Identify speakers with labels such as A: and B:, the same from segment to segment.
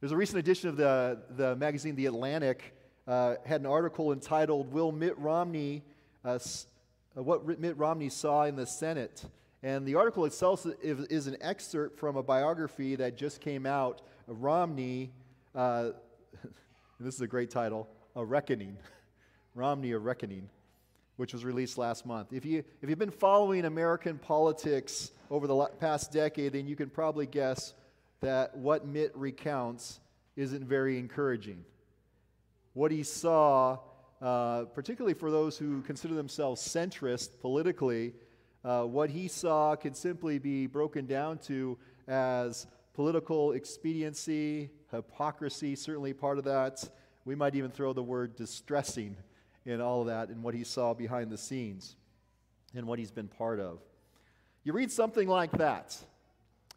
A: There's a recent edition of the, the magazine The Atlantic uh, had an article entitled "Will Mitt Romney uh, uh, What Mitt Romney Saw in the Senate?" And the article itself is, is an excerpt from a biography that just came out of Romney. Uh, this is a great title: "A Reckoning." Romney: A Reckoning which was released last month. If, you, if you've been following American politics over the past decade, then you can probably guess that what Mitt recounts isn't very encouraging. What he saw, uh, particularly for those who consider themselves centrist politically, uh, what he saw can simply be broken down to as political expediency, hypocrisy, certainly part of that. We might even throw the word distressing in all of that and what he saw behind the scenes and what he's been part of. You read something like that.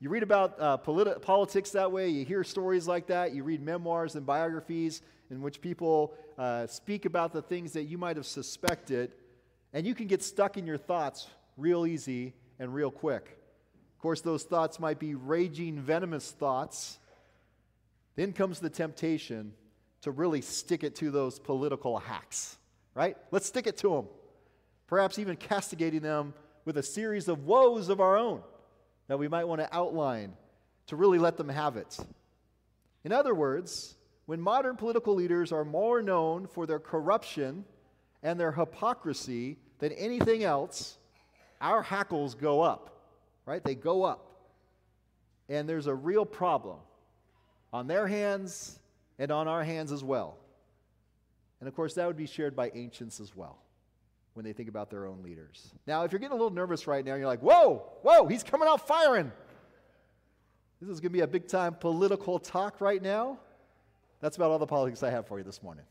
A: You read about uh, politi- politics that way, you hear stories like that, you read memoirs and biographies in which people uh, speak about the things that you might have suspected, and you can get stuck in your thoughts real easy and real quick. Of course, those thoughts might be raging, venomous thoughts. Then comes the temptation to really stick it to those political hacks right? Let's stick it to them. Perhaps even castigating them with a series of woes of our own that we might want to outline to really let them have it. In other words, when modern political leaders are more known for their corruption and their hypocrisy than anything else, our hackles go up, right? They go up. And there's a real problem on their hands and on our hands as well. And of course, that would be shared by ancients as well when they think about their own leaders. Now, if you're getting a little nervous right now, you're like, whoa, whoa, he's coming out firing. This is going to be a big time political talk right now. That's about all the politics I have for you this morning.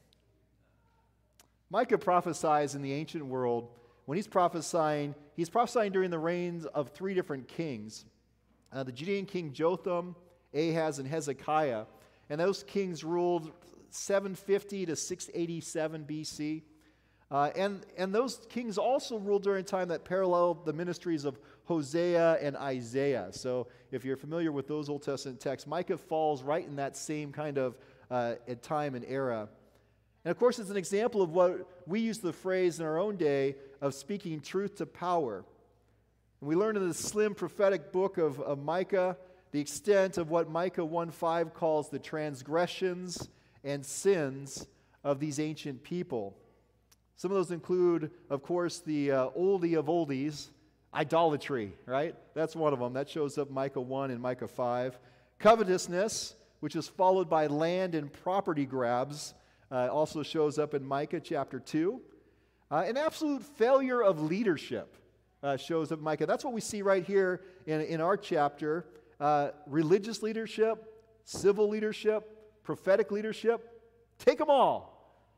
A: Micah prophesies in the ancient world. When he's prophesying, he's prophesying during the reigns of three different kings uh, the Judean king Jotham, Ahaz, and Hezekiah. And those kings ruled 750 to 687 BC. Uh, and, and those kings also ruled during a time that paralleled the ministries of Hosea and Isaiah. So if you're familiar with those Old Testament texts, Micah falls right in that same kind of uh, time and era. And of course, it's an example of what we use the phrase in our own day of speaking truth to power. And we learn in the slim prophetic book of, of Micah the extent of what Micah 1.5 calls the transgressions and sins of these ancient people. Some of those include, of course, the uh, oldie of oldies, idolatry, right? That's one of them. That shows up Micah 1 and Micah 5. Covetousness, which is followed by land and property grabs, uh, also shows up in Micah chapter 2. Uh, an absolute failure of leadership uh, shows up in Micah. That's what we see right here in, in our chapter. Uh, religious leadership, civil leadership, prophetic leadership, take them all.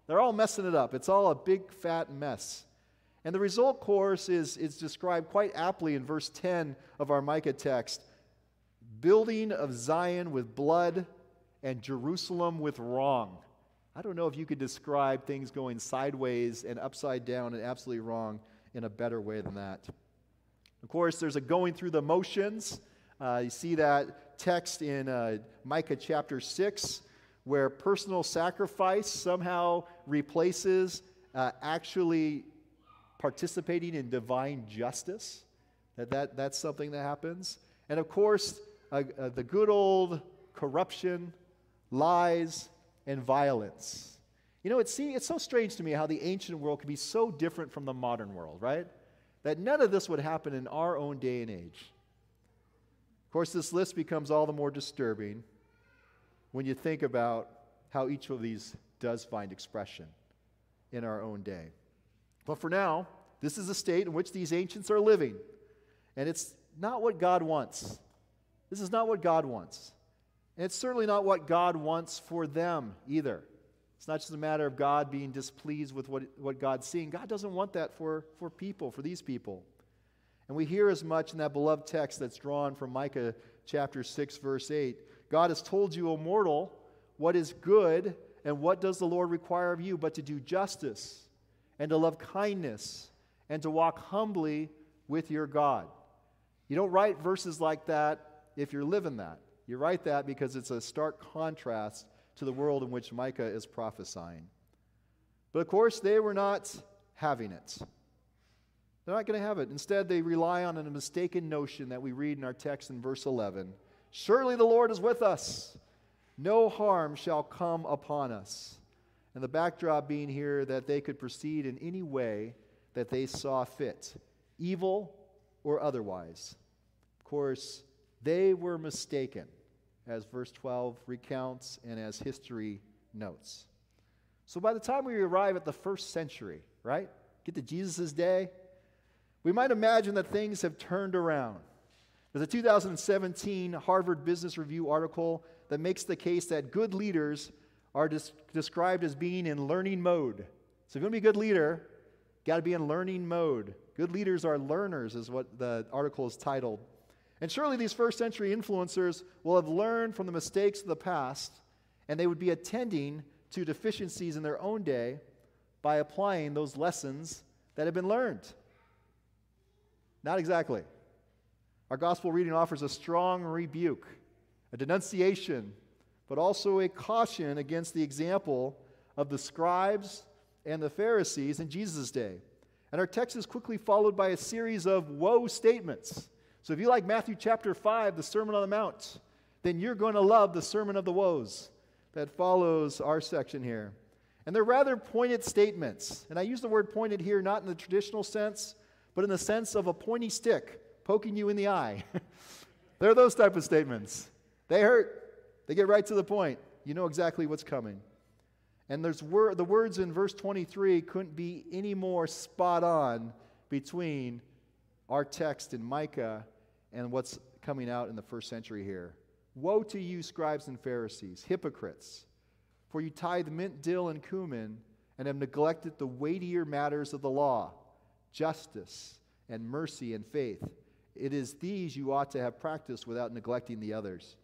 A: They're all messing it up. It's all a big fat mess. And the result, course, is, is described quite aptly in verse 10 of our Micah text building of Zion with blood and Jerusalem with wrong. I don't know if you could describe things going sideways and upside down and absolutely wrong in a better way than that. Of course, there's a going through the motions. Uh, you see that text in uh, Micah chapter 6 where personal sacrifice somehow replaces uh, actually participating in divine justice. That, that, that's something that happens. And of course, uh, uh, the good old corruption, lies, and violence. You know, it's, see, it's so strange to me how the ancient world can be so different from the modern world, right? That none of this would happen in our own day and age. Of course, this list becomes all the more disturbing when you think about how each of these does find expression in our own day. But for now, this is a state in which these ancients are living. And it's not what God wants. This is not what God wants. And it's certainly not what God wants for them either. It's not just a matter of God being displeased with what, what God's seeing. God doesn't want that for, for people, for these people. And we hear as much in that beloved text that's drawn from Micah chapter 6, verse 8. God has told you, O mortal, what is good and what does the Lord require of you but to do justice and to love kindness and to walk humbly with your God. You don't write verses like that if you're living that. You write that because it's a stark contrast to the world in which Micah is prophesying. But of course, they were not having it. They're not going to have it. Instead, they rely on a mistaken notion that we read in our text in verse 11 Surely the Lord is with us, no harm shall come upon us. And the backdrop being here that they could proceed in any way that they saw fit, evil or otherwise. Of course, they were mistaken, as verse 12 recounts and as history notes. So by the time we arrive at the first century, right? Get to Jesus' day, we might imagine that things have turned around. There's a 2017 Harvard Business Review article that makes the case that good leaders are des- described as being in learning mode. So if you want to be a good leader, got to be in learning mode. Good leaders are learners, is what the article is titled. And surely these first century influencers will have learned from the mistakes of the past, and they would be attending to deficiencies in their own day by applying those lessons that have been learned. Not exactly. Our gospel reading offers a strong rebuke, a denunciation, but also a caution against the example of the scribes and the Pharisees in Jesus' day. And our text is quickly followed by a series of woe statements. So if you like Matthew chapter 5, the Sermon on the Mount, then you're going to love the Sermon of the Woes that follows our section here. And they're rather pointed statements. And I use the word pointed here not in the traditional sense, but in the sense of a pointy stick poking you in the eye. they're those type of statements. They hurt. They get right to the point. You know exactly what's coming. And there's wor- the words in verse 23 couldn't be any more spot on between our text in Micah and what's coming out in the first century here. Woe to you, scribes and Pharisees, hypocrites, for you tithe mint, dill, and cumin and have neglected the weightier matters of the law justice and mercy and faith. It is these you ought to have practiced without neglecting the others.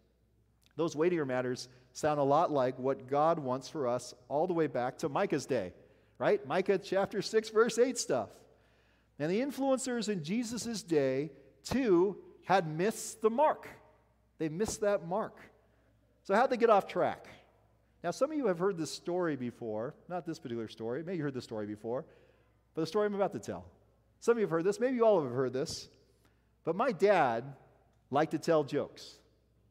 A: Those weightier matters sound a lot like what God wants for us all the way back to Micah's day, right? Micah chapter 6, verse 8 stuff. And the influencers in Jesus' day, too, had missed the mark. They missed that mark. So, how'd they get off track? Now, some of you have heard this story before. Not this particular story. Maybe you heard this story before. But the story I'm about to tell. Some of you have heard this. Maybe you all have heard this. But my dad liked to tell jokes.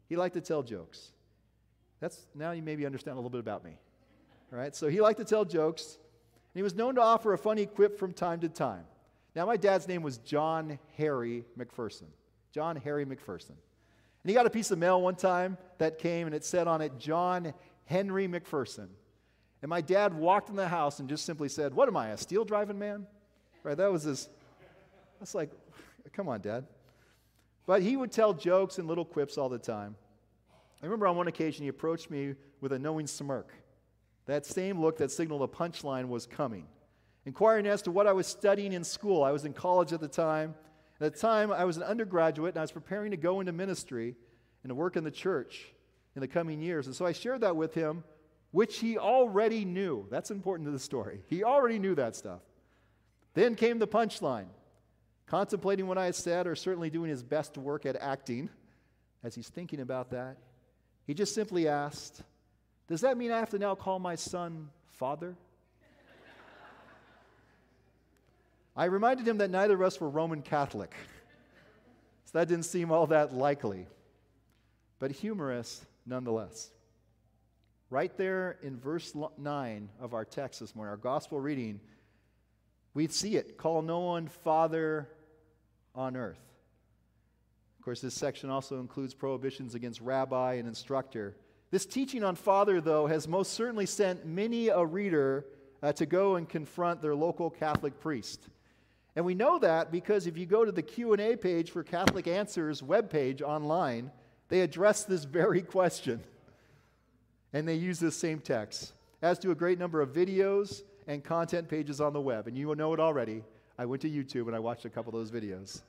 A: He liked to tell jokes. That's now you maybe understand a little bit about me. All right? So he liked to tell jokes. And he was known to offer a funny quip from time to time. Now, my dad's name was John Harry McPherson. John Harry McPherson. And he got a piece of mail one time that came and it said on it, John Henry McPherson. And my dad walked in the house and just simply said, What am I, a steel driving man? Right? That was his. That's like, come on, Dad. But he would tell jokes and little quips all the time. I remember on one occasion he approached me with a knowing smirk, that same look that signaled a punchline was coming. Inquiring as to what I was studying in school, I was in college at the time. At the time, I was an undergraduate and I was preparing to go into ministry and to work in the church in the coming years. And so I shared that with him, which he already knew. That's important to the story. He already knew that stuff. Then came the punchline. Contemplating what I had said, or certainly doing his best work at acting, as he's thinking about that, he just simply asked, Does that mean I have to now call my son father? I reminded him that neither of us were Roman Catholic, so that didn't seem all that likely, but humorous nonetheless. Right there in verse 9 of our text this morning, our gospel reading, we see it. Call no one father on earth. Of course, this section also includes prohibitions against rabbi and instructor. This teaching on father, though, has most certainly sent many a reader uh, to go and confront their local Catholic priest. And we know that because if you go to the Q&A page for Catholic Answers webpage online, they address this very question. And they use this same text, as do a great number of videos and content pages on the web. And you will know it already. I went to YouTube and I watched a couple of those videos.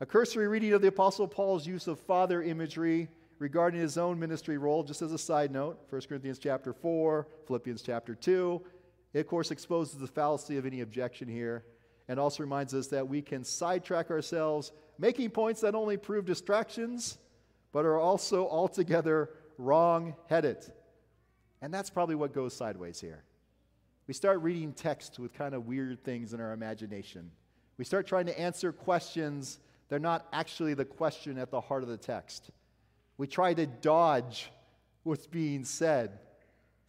A: A cursory reading of the Apostle Paul's use of father imagery regarding his own ministry role, just as a side note 1 Corinthians chapter 4, Philippians chapter 2. It, of course, exposes the fallacy of any objection here and also reminds us that we can sidetrack ourselves, making points that only prove distractions, but are also altogether wrong headed. And that's probably what goes sideways here. We start reading text with kind of weird things in our imagination. We start trying to answer questions, they're not actually the question at the heart of the text. We try to dodge what's being said,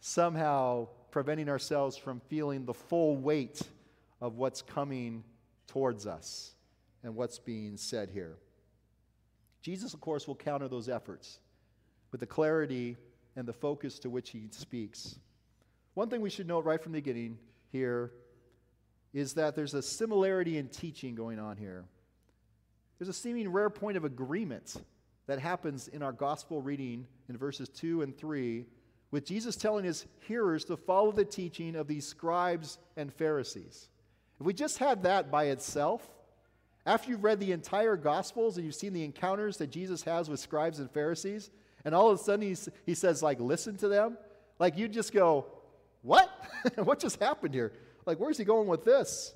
A: somehow preventing ourselves from feeling the full weight of what's coming towards us and what's being said here. Jesus, of course, will counter those efforts with the clarity and the focus to which he speaks. One thing we should note right from the beginning here is that there's a similarity in teaching going on here. There's a seeming rare point of agreement that happens in our gospel reading in verses 2 and 3 with Jesus telling his hearers to follow the teaching of these scribes and Pharisees. If we just had that by itself, after you've read the entire Gospels and you've seen the encounters that Jesus has with scribes and Pharisees, and all of a sudden he says, like, listen to them, like you just go, what? what just happened here? Like, where's he going with this?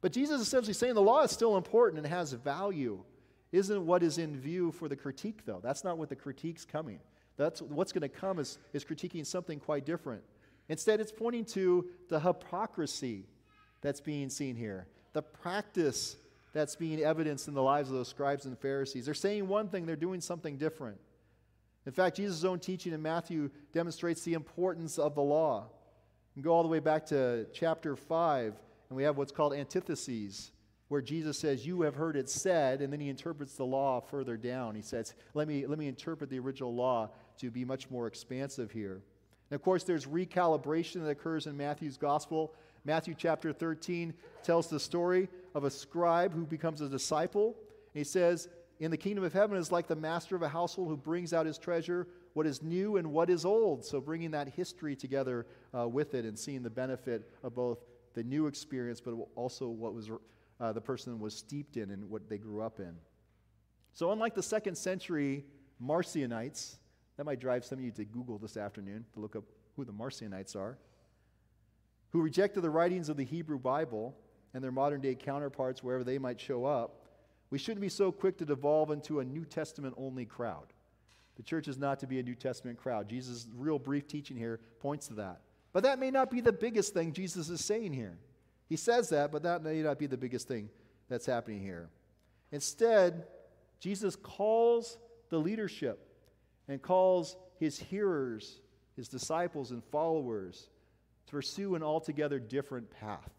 A: But Jesus is essentially saying the law is still important and has value. Isn't what is in view for the critique, though. That's not what the critique's coming. That's what's going to come is, is critiquing something quite different. Instead, it's pointing to the hypocrisy that's being seen here, the practice that's being evidenced in the lives of those scribes and Pharisees. They're saying one thing, they're doing something different. In fact, Jesus' own teaching in Matthew demonstrates the importance of the law. You go all the way back to chapter 5, and we have what's called antitheses, where Jesus says, You have heard it said, and then he interprets the law further down. He says, Let me, let me interpret the original law to be much more expansive here. And of course, there's recalibration that occurs in Matthew's gospel. Matthew chapter 13 tells the story of a scribe who becomes a disciple. he says, In the kingdom of heaven is like the master of a household who brings out his treasure, what is new and what is old. So, bringing that history together uh, with it and seeing the benefit of both the new experience, but also what was uh, the person was steeped in and what they grew up in. So, unlike the second century Marcionites, that might drive some of you to Google this afternoon to look up who the Marcionites are, who rejected the writings of the Hebrew Bible and their modern day counterparts wherever they might show up. We shouldn't be so quick to devolve into a New Testament only crowd. The church is not to be a New Testament crowd. Jesus' real brief teaching here points to that. But that may not be the biggest thing Jesus is saying here. He says that, but that may not be the biggest thing that's happening here. Instead, Jesus calls the leadership and calls his hearers, his disciples, and followers to pursue an altogether different path.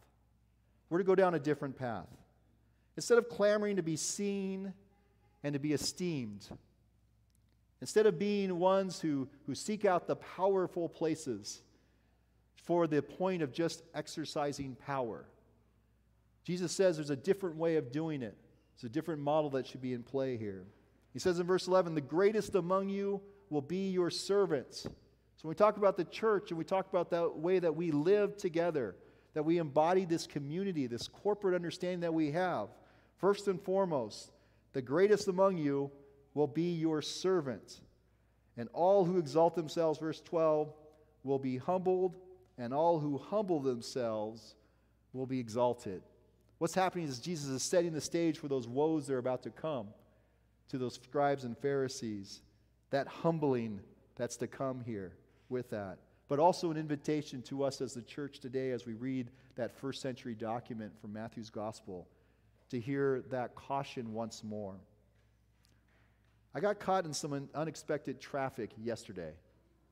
A: We're to go down a different path. Instead of clamoring to be seen and to be esteemed, instead of being ones who, who seek out the powerful places for the point of just exercising power, Jesus says there's a different way of doing it. It's a different model that should be in play here. He says in verse 11, The greatest among you will be your servants. So when we talk about the church and we talk about that way that we live together, that we embody this community, this corporate understanding that we have, first and foremost, the greatest among you will be your servant. And all who exalt themselves, verse 12, will be humbled, and all who humble themselves will be exalted. What's happening is Jesus is setting the stage for those woes that are about to come to those scribes and Pharisees, that humbling that's to come here with that. But also an invitation to us as the church today as we read that first century document from Matthew's gospel to hear that caution once more. I got caught in some unexpected traffic yesterday.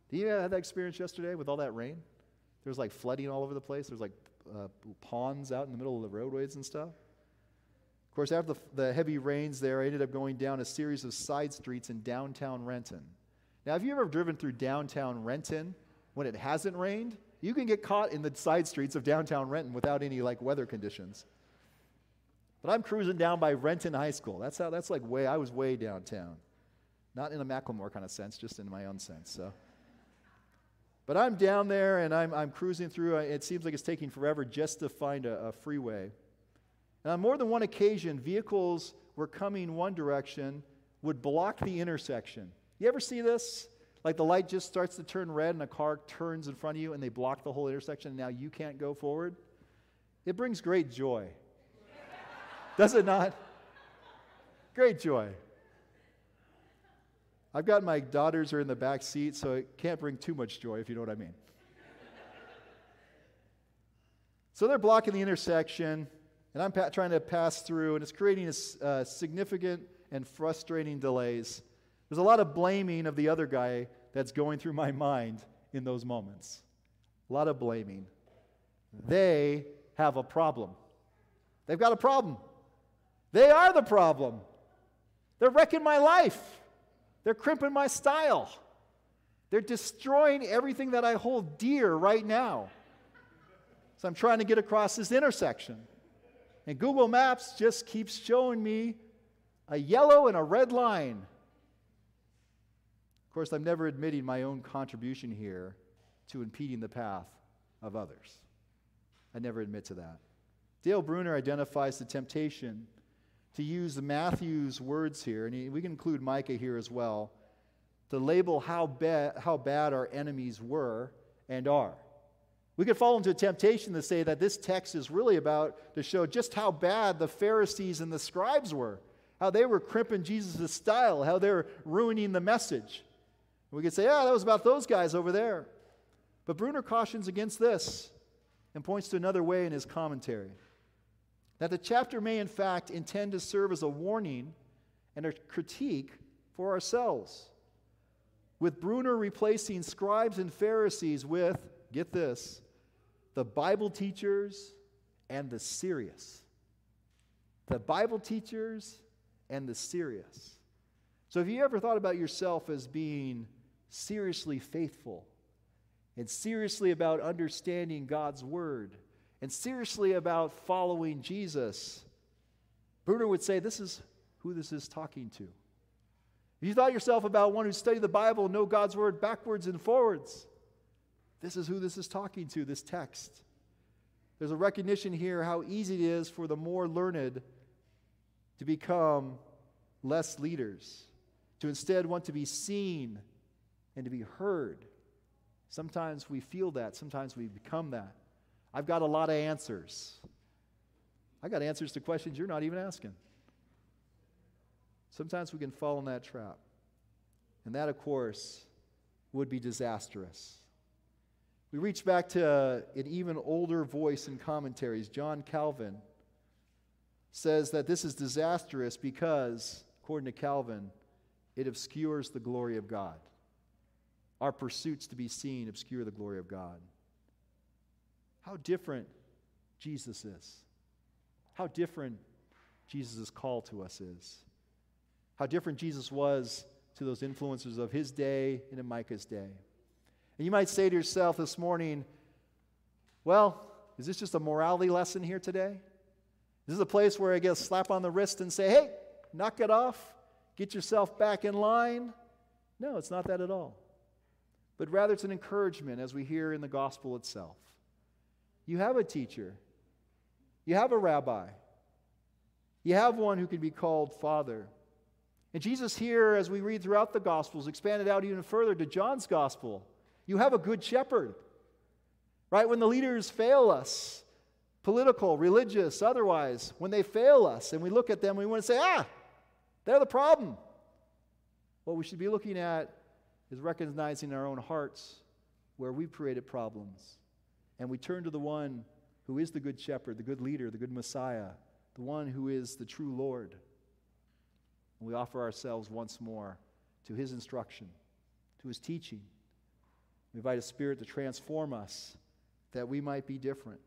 A: Did you have that experience yesterday with all that rain? There was like flooding all over the place. There was like uh, ponds out in the middle of the roadways and stuff. Of course, after the, the heavy rains there, I ended up going down a series of side streets in downtown Renton. Now, have you ever driven through downtown Renton when it hasn't rained? You can get caught in the side streets of downtown Renton without any like weather conditions. But I'm cruising down by Renton High School. That's how that's like way I was way downtown. Not in a Macklemore kind of sense, just in my own sense. So but I'm down there and I'm, I'm cruising through. It seems like it's taking forever just to find a, a freeway. And on more than one occasion, vehicles were coming one direction, would block the intersection. You ever see this? Like the light just starts to turn red and a car turns in front of you and they block the whole intersection and now you can't go forward? It brings great joy. Does it not? Great joy. I've got my daughters are in the back seat, so it can't bring too much joy, if you know what I mean. so they're blocking the intersection, and I'm pa- trying to pass through, and it's creating a, uh, significant and frustrating delays. There's a lot of blaming of the other guy that's going through my mind in those moments. A lot of blaming. They have a problem. They've got a problem. They are the problem. They're wrecking my life. They're crimping my style. They're destroying everything that I hold dear right now. So I'm trying to get across this intersection. And Google Maps just keeps showing me a yellow and a red line. Of course, I'm never admitting my own contribution here to impeding the path of others. I never admit to that. Dale Bruner identifies the temptation to use Matthew's words here, and we can include Micah here as well, to label how, ba- how bad our enemies were and are. We could fall into a temptation to say that this text is really about to show just how bad the Pharisees and the scribes were, how they were crimping Jesus' style, how they were ruining the message. We could say, yeah, that was about those guys over there. But Bruner cautions against this and points to another way in his commentary that the chapter may, in fact, intend to serve as a warning and a critique for ourselves. With Bruner replacing scribes and Pharisees with, get this, the Bible teachers and the serious. The Bible teachers and the serious. So, have you ever thought about yourself as being seriously faithful and seriously about understanding God's Word and seriously about following Jesus, Bruner would say this is who this is talking to. If you thought yourself about one who studied the Bible and know God's Word backwards and forwards, this is who this is talking to, this text. There's a recognition here how easy it is for the more learned to become less leaders, to instead want to be seen and to be heard. Sometimes we feel that, sometimes we become that. I've got a lot of answers. I got answers to questions you're not even asking. Sometimes we can fall in that trap. And that, of course, would be disastrous. We reach back to an even older voice in commentaries. John Calvin says that this is disastrous because, according to Calvin, it obscures the glory of God. Our pursuits to be seen obscure the glory of God how different Jesus is. How different Jesus' call to us is. How different Jesus was to those influencers of his day and in Micah's day. And you might say to yourself this morning, well, is this just a morality lesson here today? This Is a place where I get a slap on the wrist and say, hey, knock it off, get yourself back in line? No, it's not that at all. But rather, it's an encouragement as we hear in the gospel itself. You have a teacher, you have a rabbi, you have one who can be called Father. And Jesus, here, as we read throughout the Gospels, expanded out even further to John's Gospel. You have a good shepherd. Right? When the leaders fail us, political, religious, otherwise, when they fail us and we look at them, we want to say, ah, they're the problem. What we should be looking at is recognizing our own hearts where we've created problems and we turn to the one who is the good shepherd, the good leader, the good Messiah, the one who is the true Lord. And we offer ourselves once more to his instruction, to his teaching. We invite a spirit to transform us that we might be different,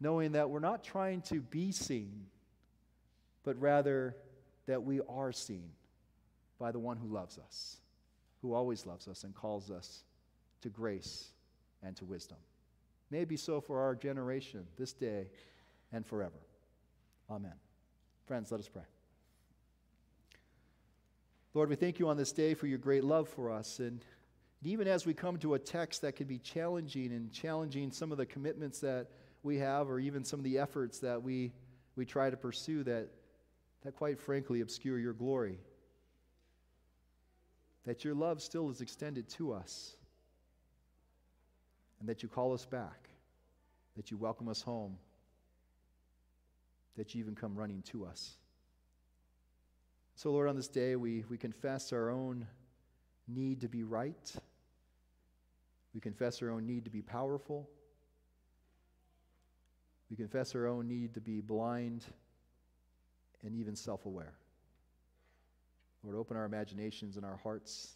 A: knowing that we're not trying to be seen, but rather that we are seen by the one who loves us, who always loves us and calls us to grace and to wisdom. May be so for our generation, this day, and forever. Amen. Friends, let us pray. Lord, we thank you on this day for your great love for us. And even as we come to a text that can be challenging and challenging some of the commitments that we have, or even some of the efforts that we, we try to pursue that, that quite frankly obscure your glory, that your love still is extended to us and that you call us back, that you welcome us home, that you even come running to us. So, Lord, on this day, we, we confess our own need to be right. We confess our own need to be powerful. We confess our own need to be blind and even self aware. Lord, open our imaginations and our hearts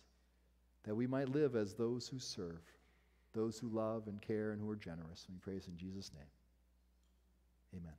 A: that we might live as those who serve, those who love and care and who are generous. We praise in Jesus' name. Amen.